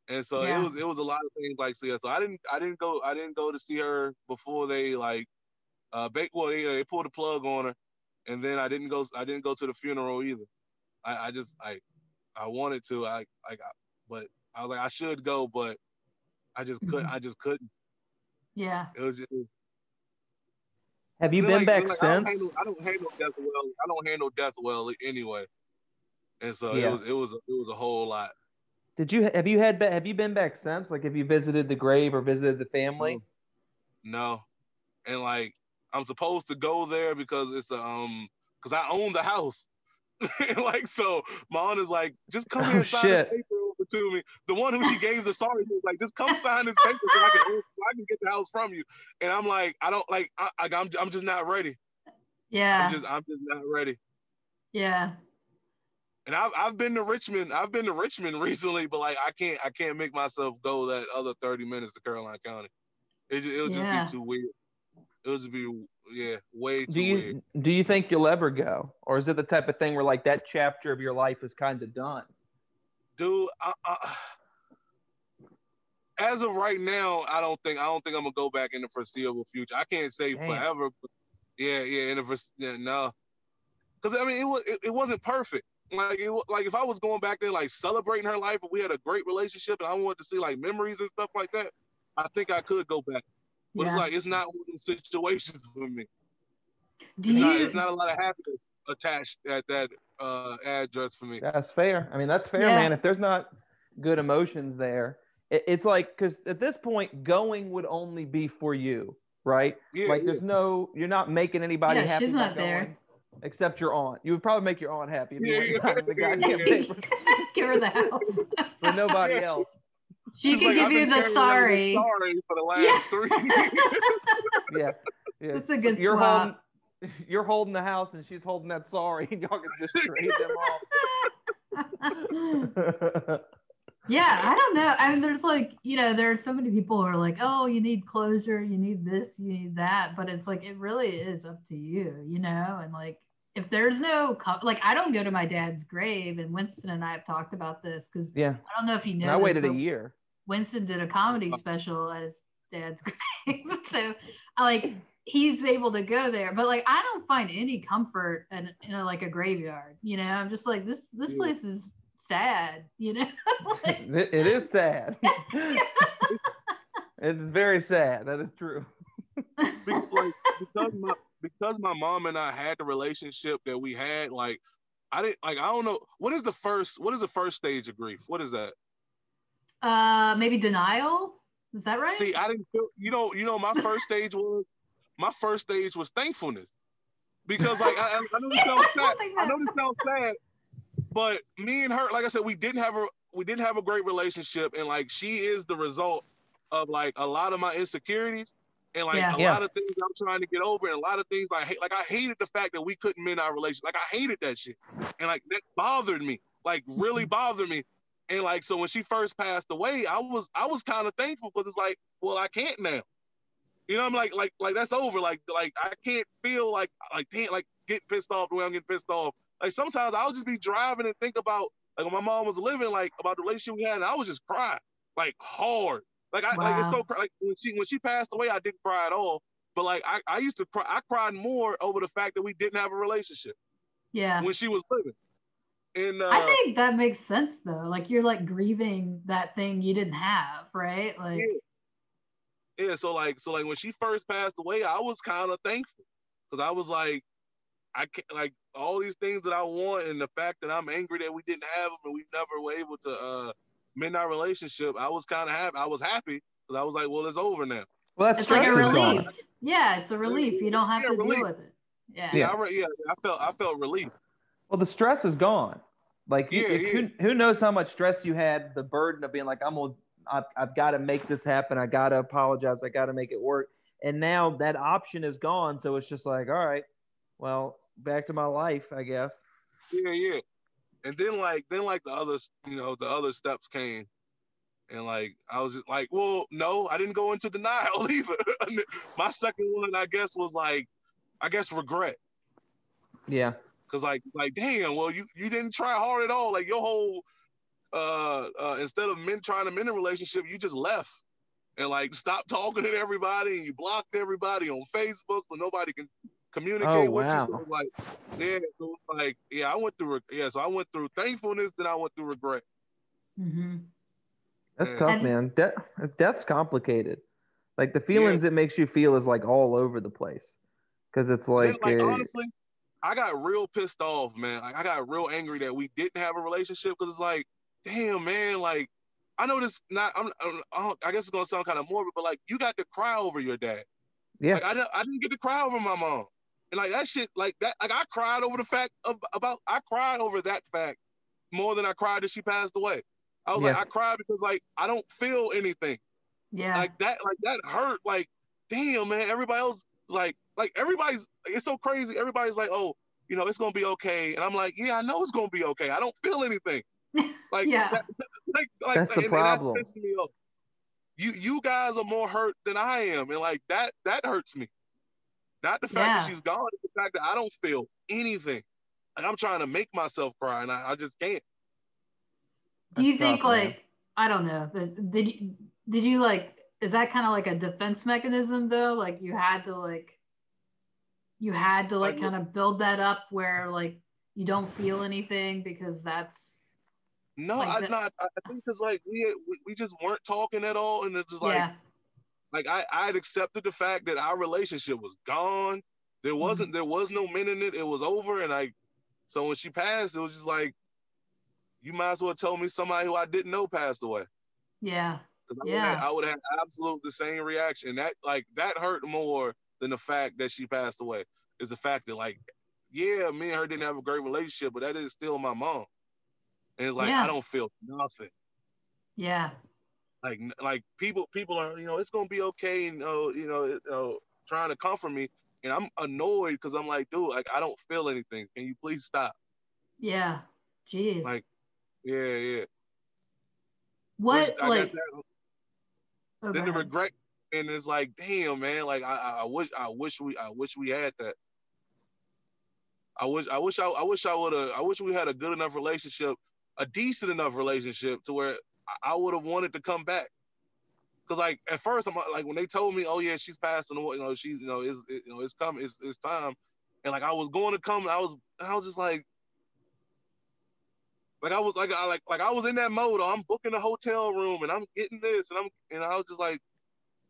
And so Yeah. it was it was a lot of things like so, yeah, so I didn't I didn't go I didn't go to see her before they like uh ba- well they, they pulled the plug on her and then I didn't go I didn't go to the funeral either. I, I just I I wanted to I like I, but I was like I should go but I just couldn't Mhm. I just couldn't. Yeah. It was just Have you been like- back then, like, I don't since? handle, I don't handle death well. I don't handle death well anyway. And so Yeah. it was it was it was a whole lot. Did you have you had ba- have you been back since? Like, have you visited the grave or visited the family? No. And like I'm supposed to go there because it's a um because I own the house. and like so my aunt is like, just come Oh, here and sign shit. this paper over to me. The one who she gave the sorry to was like, just come sign this paper so I can so I can get the house from you. And I'm like, I don't like I, I I'm I'm just not ready. Yeah. I'm just I'm just not ready. yeah. And I've I've been to Richmond. I've been to Richmond recently, but like I can't I can't make myself go that other 30 minutes to Caroline County. It ju- it'll just Yeah. be too weird. It'll just be yeah, way too Do you weird. do you think you'll ever go, or is it the type of thing where like that chapter of your life is kind of done? Dude, I, I, as of right now, I don't think I don't think I'm gonna go back in the foreseeable future. I can't say Damn. forever, but yeah, yeah, in the foreseeable yeah, no, because I mean it was it, it wasn't perfect. Like it like if I was going back there like celebrating her life, and we had a great relationship, and I wanted to see like memories and stuff like that, I think I could go back. But it's like it's not one of those situations for me. Do It's you not it's not a lot of happiness attached at that uh, address for me. That's fair. I mean, that's fair, Yeah. man. If there's not good emotions there, it, it's like because at this point, going would only be for you, right? Yeah, like, yeah. there's no, you're not making anybody Yeah, happy. she's by not there. going, Except your aunt. You would probably make your aunt happy if you Yeah, went yeah, and the goddamn papers, Give her the house. but nobody Yeah, else. She She's can like, give you the sorry. Sorry for the last Yeah. three. Yeah, yeah. That's a good you're swap. holding, you're holding the house, and she's holding that sorry, and y'all can just trade them off. yeah, I don't know. I mean, there's like, you know, there are so many people who are like, oh, you need closure, you need this, you need that. But it's like, it really is up to you, you know? And like, if there's no, co- like, I don't go to my dad's grave, and Winston and I have talked about this because yeah, I don't know if you know. and I waited a year. Winston did a comedy special at his dad's grave. so I like he's able to go there. But like I don't find any comfort in, in a, like a graveyard. You know, I'm just like this this Yeah. place is sad, you know? like, It, it is sad. it's very sad. That is true. Be- like because my because my mom and I had the relationship that we had, like I didn't like I don't know what is the first what is the first stage of grief? What is that? uh maybe denial. Is that right? See, I didn't feel you know, you know, my first stage was my first stage was thankfulness. Because like I, I I know this sounds sad. I know this sounds sad, but me and her, like I said, we didn't have a we didn't have a great relationship, and like she is the result of like a lot of my insecurities and like Yeah. a Yeah. lot of things I'm trying to get over, and a lot of things I hate. Like I hated the fact that we couldn't mend our relationship. Like I hated that shit, and like that bothered me. Like really mm-hmm. bothered me. And like so, when she first passed away, I was I was kind of thankful because it's like, well, I can't now. You know, I'm like like like that's over. Like like I can't feel like like damn like get pissed off the way I'm getting pissed off. Like sometimes I'll just be driving and think about like when my mom was living, like about the relationship we had, and I was just crying like hard. Like I like it's so like when she when she passed away, I didn't cry at all. But like I, I used to cry, I cried more over the fact that we didn't have a relationship yeah. when she was living. And uh, I think that makes sense though. Like you're like grieving that thing you didn't have, right? Like yeah, so like so like when she first passed away, I was kind of thankful because I was like, I can't like all these things that I want, and the fact that I'm angry that we didn't have them and we never were able to uh mend our relationship. I was kind of happy. I was happy because I was like, well, it's over now. Well, that it's like stress a is relief. gone. Yeah, it's a relief. You don't have Yeah, to relief. deal with it. Yeah. Yeah, I yeah, I felt I felt relief. Well, the stress is gone. Like, you, Yeah, it- yeah. Who, who knows how much stress you had? The burden of being like, I'm gonna, I've, I've got to make this happen. I got to apologize. I got to make it work. And now that option is gone. So it's just like, all right, well, back to my life, I guess. Yeah, yeah. And then like then like the other you know, the other steps came. And like I was just like, well, no, I didn't go into denial either. My second one, I guess, was like, I guess regret. Yeah. Cause like like damn, well you you didn't try hard at all. Like your whole uh uh instead of men trying to mend a relationship, you just left and like stopped talking to everybody and you blocked everybody on Facebook so nobody can communicate Oh, with wow. you. So it's like yeah, so it's like yeah, I went through re- yeah, so I went through thankfulness, then I went through regret. hmm That's Yeah. tough, man. De- death's complicated. Like the feelings it makes you feel is like all over the place. Cause it's Then, like, like uh, honestly, I got real pissed off, man. Like I got real angry that we didn't have a relationship because it's like, damn, man. Like I know this not. I'm, I'm, I I guess it's gonna sound kind of morbid, but like you got to cry over your dad. yeah, Like I didn't, I didn't get to cry over my mom, and like that shit, like that, like I cried over the fact of about I cried over that fact more than I cried that she passed away. I was like, I cried because like I don't feel anything Yeah. like that like that hurt like damn man everybody else is like like everybody's it's so crazy everybody's like oh you know it's gonna be okay and i'm like yeah i know it's gonna be okay i don't feel anything like Yeah. that- like, like That's the and- and problem. pissing me off. you you guys are more hurt than i am and like that that hurts me not the fact Yeah. that she's gone it's the fact that i don't feel anything like i'm trying to make myself cry and i, I just can't Do you That's think tough, man. like I don't know, but did you did you like is that kind of like a defense mechanism though? Like you had to like you had to like Like- kind of build that up where like you don't feel anything because that's no Like i the- not i I think because like we, we we just weren't talking at all and it's just like yeah like I I had accepted the fact that our relationship was gone. There mm-hmm. wasn't there was no men in it. It was over, and I so when she passed, it was just like you might as well tell me somebody who I didn't know passed away. Yeah. I Yeah. would have, I would have absolute the same reaction. That like that hurt more than the fact that she passed away. Is the fact that like, yeah, me and her didn't have a great relationship, but that is still my mom. And it's like Yeah. I don't feel nothing. Yeah. Like like people people are you know it's gonna be okay and uh, you know you know trying to comfort me, and I'm annoyed because I'm like, dude, like I don't feel anything. Can you please stop? Yeah. Jeez. Like, Yeah, yeah. what Which, like that, oh, then the regret and it's like, damn, man, like I, I, I wish I wish we I wish we had that. I wish I wish I, I wish I would have I wish we had a good enough relationship, a decent enough relationship to where I, would have wanted to come back. Cause like at first I'm like when they told me, oh yeah, she's passing away, you know, she's you know, it's it, you know, it's coming, it's it's time. And like I was going to come, I was I was just like like I was like I like like I was in that mode. Oh, I'm booking a hotel room and I'm getting this and I'm and I was just like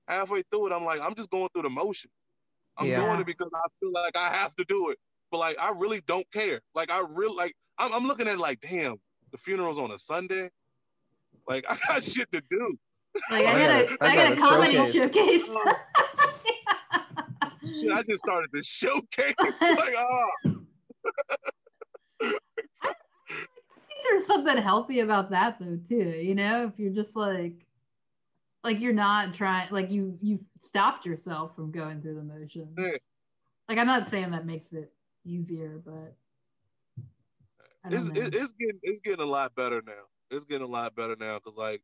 halfway through it, I'm like, I'm just going through the motion. I'm Yeah. doing it because I feel like I have to do it. But like I really don't care. Like I really like I'm, I'm looking at it like, damn, the funeral's on a Sunday. Like I got shit to do. like I I got got a a- I I got got a a comedy showcase. showcase. Shit, I just started the showcase. like, oh, I think there's something healthy about that though too you know if you're just like like you're not trying like you you've stopped yourself from going through the motions Yeah. like i'm not saying that makes it easier but I it's, don't know. it, it's getting it's getting a lot better now. It's getting a lot better now because like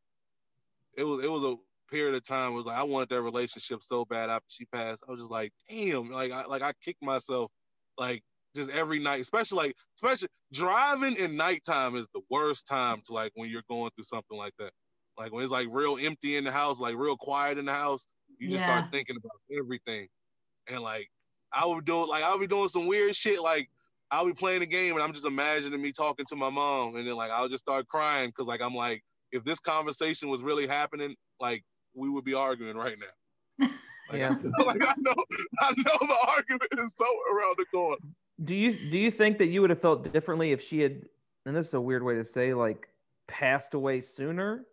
it was it was a period of time. It was like I wanted that relationship so bad after she passed. I was just like, damn, like I like I kicked myself like just every night, especially like especially driving in nighttime is the worst time to like when you're going through something like that. Like when it's like real empty in the house, like real quiet in the house, you just Yeah. start thinking about everything. And like I would do like I'll be doing some weird shit like I'll be playing the game and I'm just imagining me talking to my mom and then like I'll just start crying because like I'm like if this conversation was really happening like we would be arguing right now. Like, Yeah. like I know I know the argument is so around the corner. Do you do you think that you would have felt differently if she had? And this is a weird way to say, like, passed away sooner.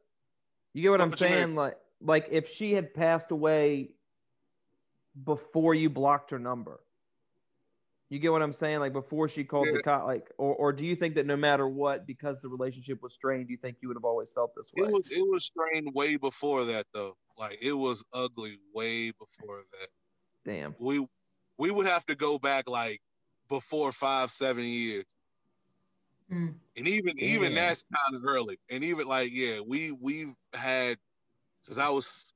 You get what I'm What you mean? saying? Like, like if she had passed away before you blocked her number. You get what I'm saying? Like before she called the Yeah. cop, like, or or do you think that no matter what, because the relationship was strained, you think you would have always felt this way? It was it was strained way before that though. Like it was ugly way before that. Damn. We we would have to go back like before five, seven years. Mm. And even even that's kind of early. And even like, yeah, we we've had since I was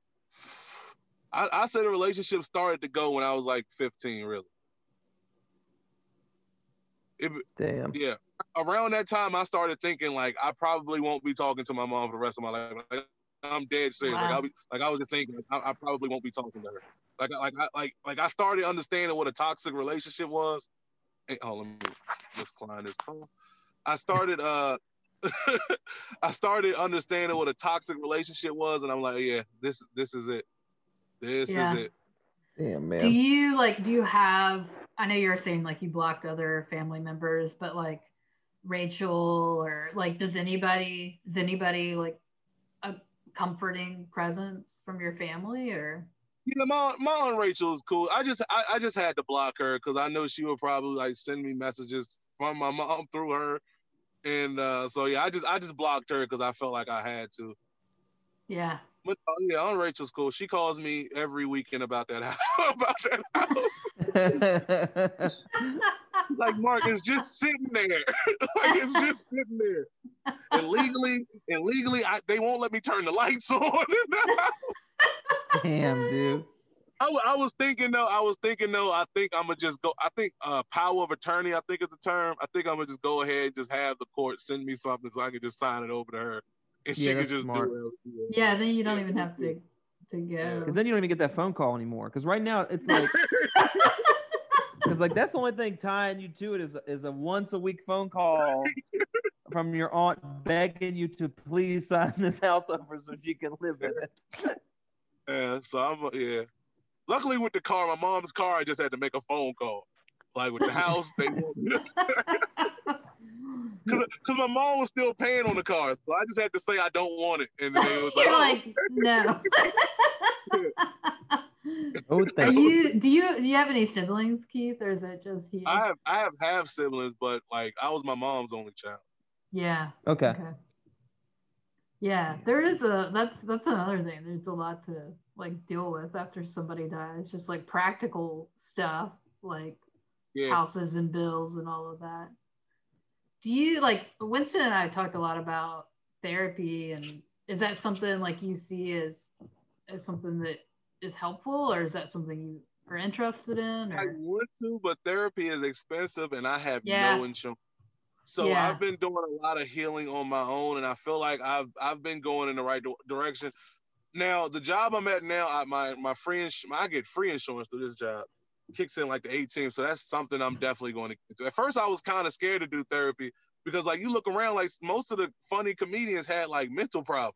I, I said the relationship started to go when I was like 15, really. It, Damn. yeah. Around that time I started thinking like I probably won't be talking to my mom for the rest of my life. Like, I'm dead serious. Like Wow. I'll be like I was just thinking like, I, I probably won't be talking to her. Like I- like I like like I started understanding what a toxic relationship was. Hey, oh, let me just climb this call. I started uh I started understanding what a toxic relationship was, and I'm like, yeah, this this is it. This Yeah. is it. Damn, man. do you like do you have i know you were saying like you blocked other family members but like rachel or like does anybody is anybody like a comforting presence from your family or Yeah, my my aunt Rachel is cool. I just I, I just had to block her because I know she would probably like send me messages from my mom through her, and uh, so yeah, I just I just blocked her because I felt like I had to. yeah But uh, yeah, Aunt Rachel's cool. She calls me every weekend about that house. about that house. Like Mark, it's just sitting there. like it's just sitting there. And legally, and legally, I, they won't let me turn the lights on. in the house. Damn, dude. I, I was thinking though. I was thinking though. I think I'm gonna just go. I think uh, power of attorney. I think is the term. I think I'm gonna just go ahead and just have the court send me something so I can just sign it over to her, and Yeah, she can that's just smart. do it. yeah then you don't even have to to go Because then you don't even get that phone call anymore. Because right now it's like, because like that's the only thing tying you to it is is a once a week phone call from your aunt begging you to please sign this house over so she can live in it. Yeah. So I'm. Yeah. Luckily with the car, my mom's car, I just had to make a phone call. Like with the house, they want me to because my mom was still paying on the car, so I just had to say I don't want it, and then it was like, You're oh, like, no. Oh, Are thank you? Do you? Do you have any siblings, Keith, or is it just you? I have I have half siblings, but like I was my mom's only child. yeah. Okay. Okay. Yeah, there is a that's that's another thing. There's a lot to like deal with after somebody dies. Just like practical stuff, like Yeah, houses and bills and all of that. Do you like Winston and I talked a lot about therapy and is that something like you see as as something that is helpful or is that something you are interested in I want to, but therapy is expensive, and I have Yeah. no insurance. So Yeah. I've been doing a lot of healing on my own, and I feel like I've I've been going in the right di- direction. Now, the job I'm at now, I, my my free ins- I get free insurance through this job. Kicks in like the 18. so that's something I'm definitely going to get to. At first, I was kind of scared to do therapy because, like, you look around, like most of the funny comedians had like mental problems,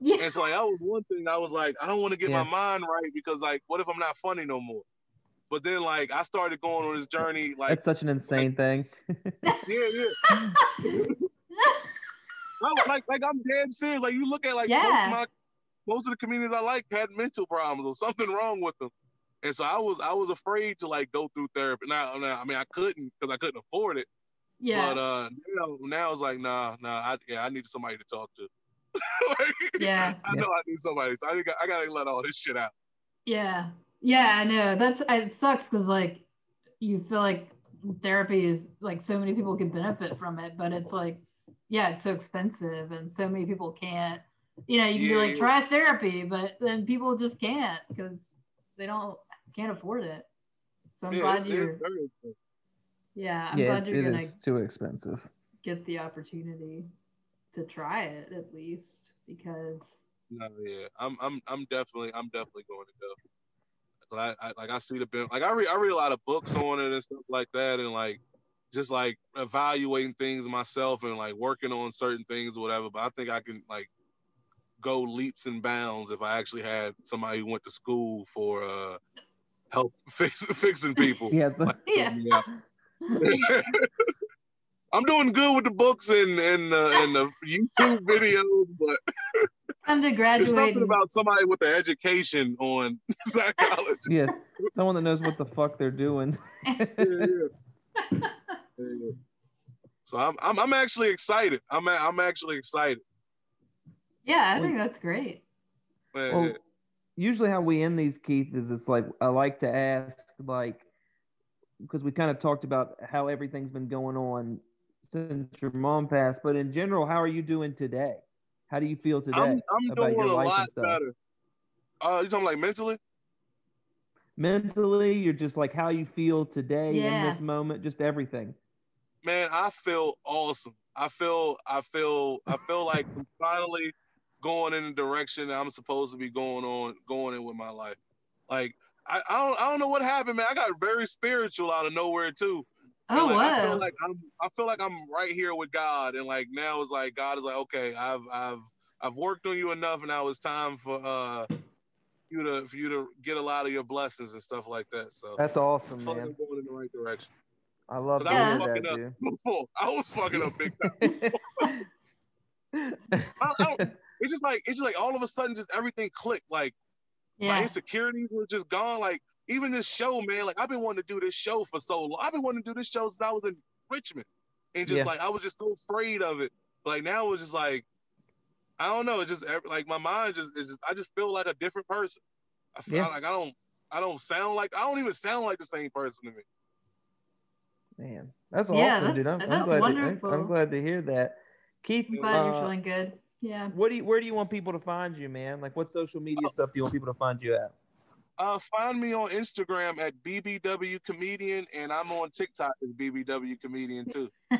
yeah and so like that was one thing I was like, I don't want to get Yeah. my mind right because like, what if I'm not funny no more? But then like I started going on this journey, like That's such an insane thing. yeah, yeah. No, like like I'm dead serious. Like you look at like most of my most of the comedians I like had mental problems or something wrong with them. And so I was I was afraid to like go through therapy. Now, now I mean I couldn't because I couldn't afford it. yeah But uh now now it's like nah nah I yeah I need somebody to talk to. Like, yeah I know I need somebody. I think I gotta let all this shit out. Yeah. Yeah, I know. That's it sucks because like you feel like therapy is like so many people can benefit from it, but it's like, yeah, it's so expensive and so many people can't. You know, you can Yeah, be like, try therapy, but then people just can't because they don't can't afford it. So I'm yeah, glad it's, you're it's very expensive. yeah, I'm yeah, glad you're gonna is too expensive. get the opportunity to try it at least because No, yeah, I'm, I'm, I'm definitely, I'm definitely going to go. I, I, like, I see the ben- like, I read, I read a lot of books on it and stuff like that, and like, just like evaluating things myself and like working on certain things or whatever. But I think I can like go leaps and bounds if I actually had somebody who went to school for uh help fix, fixing people. Yeah, it's Like, yeah. yeah. I'm doing good with the books and and uh, and the YouTube videos, but time to There's graduate. something about somebody with the education on psychology. yeah, someone that knows what the fuck they're doing. Yeah, yeah. Yeah, yeah. So I'm, I'm I'm actually excited. I'm a- I'm actually excited. yeah, I think that's great. Man, Well, usually how we end these, Keith, is it's like I like to ask, like, because we kind of talked about how everything's been going on since your mom passed, but in general, how are you doing today? How do you feel today I'm I'm about doing your a life lot and stuff? better. Uh, you talking like mentally? Mentally, you're just like how you feel today in this moment, just everything. Man, I feel awesome. I feel I feel I feel like finally going in the direction that I'm supposed to be going on, going in with my life. Like I, I don't I don't know what happened, man. I got very spiritual out of nowhere too. Oh, like, I feel like I'm I feel like I'm right here with God, and like now it's like God is like, okay, I've I've I've worked on you enough, and now it's time for uh you to for you to get a lot of your blessings and stuff like that. So That's awesome, man. I'm going in the right direction. I love to Because I hear was that, fucking up. dude. Before I was fucking up big time. I, I don't, it's just like it's just like all of a sudden, just everything clicked. Like my insecurities were just gone. Like even this show, man. Like I've been wanting to do this show for so long. I've been wanting to do this show since I was in Richmond, and just Yeah. like I was just so afraid of it. Like now it's just like I don't know. It's just like my mind just is just I just feel like a different person. I feel Yeah. like I don't I don't sound like I don't even sound like the same person to me. Man, that's Yeah, awesome, that- dude. I'm, I'm that's glad. To, I'm, wonderful. I'm glad to hear that. Keith, I'm glad you're uh, feeling good. Yeah. what do you, where do you want people to find you, man? Like, what social media Oh. stuff do you want people to find you at? Uh, find me on Instagram at BBW Comedian, and I'm on TikTok as BBW Comedian too.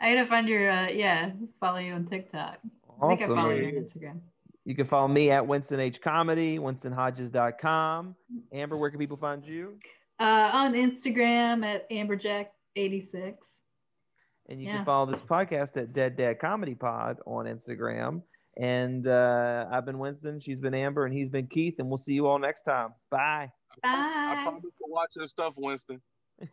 I gotta find your uh yeah, follow you on TikTok. I think I Awesome. follow you on Instagram. You can follow me at Winston H Comedy, WinstonHodges.com. Amber, where can people find you? Uh on Instagram at Amberjack86. And you Yeah. can follow this podcast at Dead Dad Comedy Pod on Instagram. And uh, I've been Winston, she's been Amber, and he's been Keith. And we'll see you all next time. Bye. Bye. I promise to watch your stuff, Winston.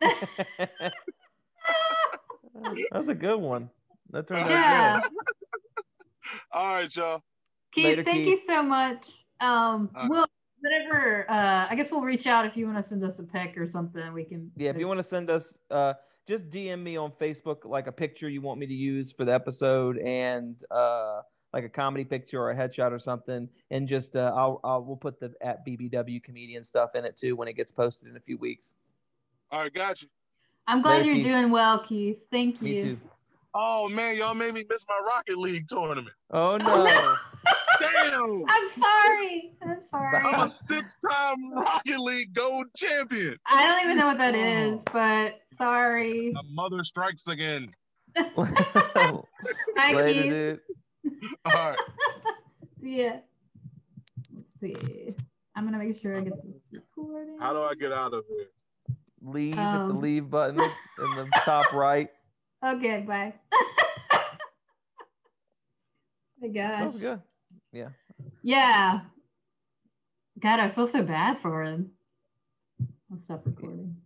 That's a good one. That turned Yeah. out good. All right, y'all. Keith, Later, thank Keith. you so much. Um, Uh, we'll whatever. Uh, I guess we'll reach out if you want to send us a pic or something. We can. Yeah, if you want to send us, uh, just DM me on Facebook like a picture you want me to use for the episode, and uh, like a comedy picture or a headshot or something, and just uh, I'll, I'll we'll put the at BBW comedian stuff in it too when it gets posted in a few weeks. All right, got you. I'm glad Later, you're Keith. doing well, Keith. Thank you. Me too. Oh man, y'all made me miss my Rocket League tournament. Oh no. Damn. I'm sorry. I'm sorry. I'm a six-time Rocket League gold champion. I don't even know what that is, Oh. but sorry. My mother strikes again. Bye, Later, Keith. dude. All right. See ya. Let's see. I'm gonna make sure I get this recording. How do I get out of here? Leave hit the Um. leave button in the top right. Okay, bye. My That gosh. was good. Yeah. Yeah. God, I feel so bad for him. I'll stop recording.